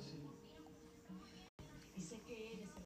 sí.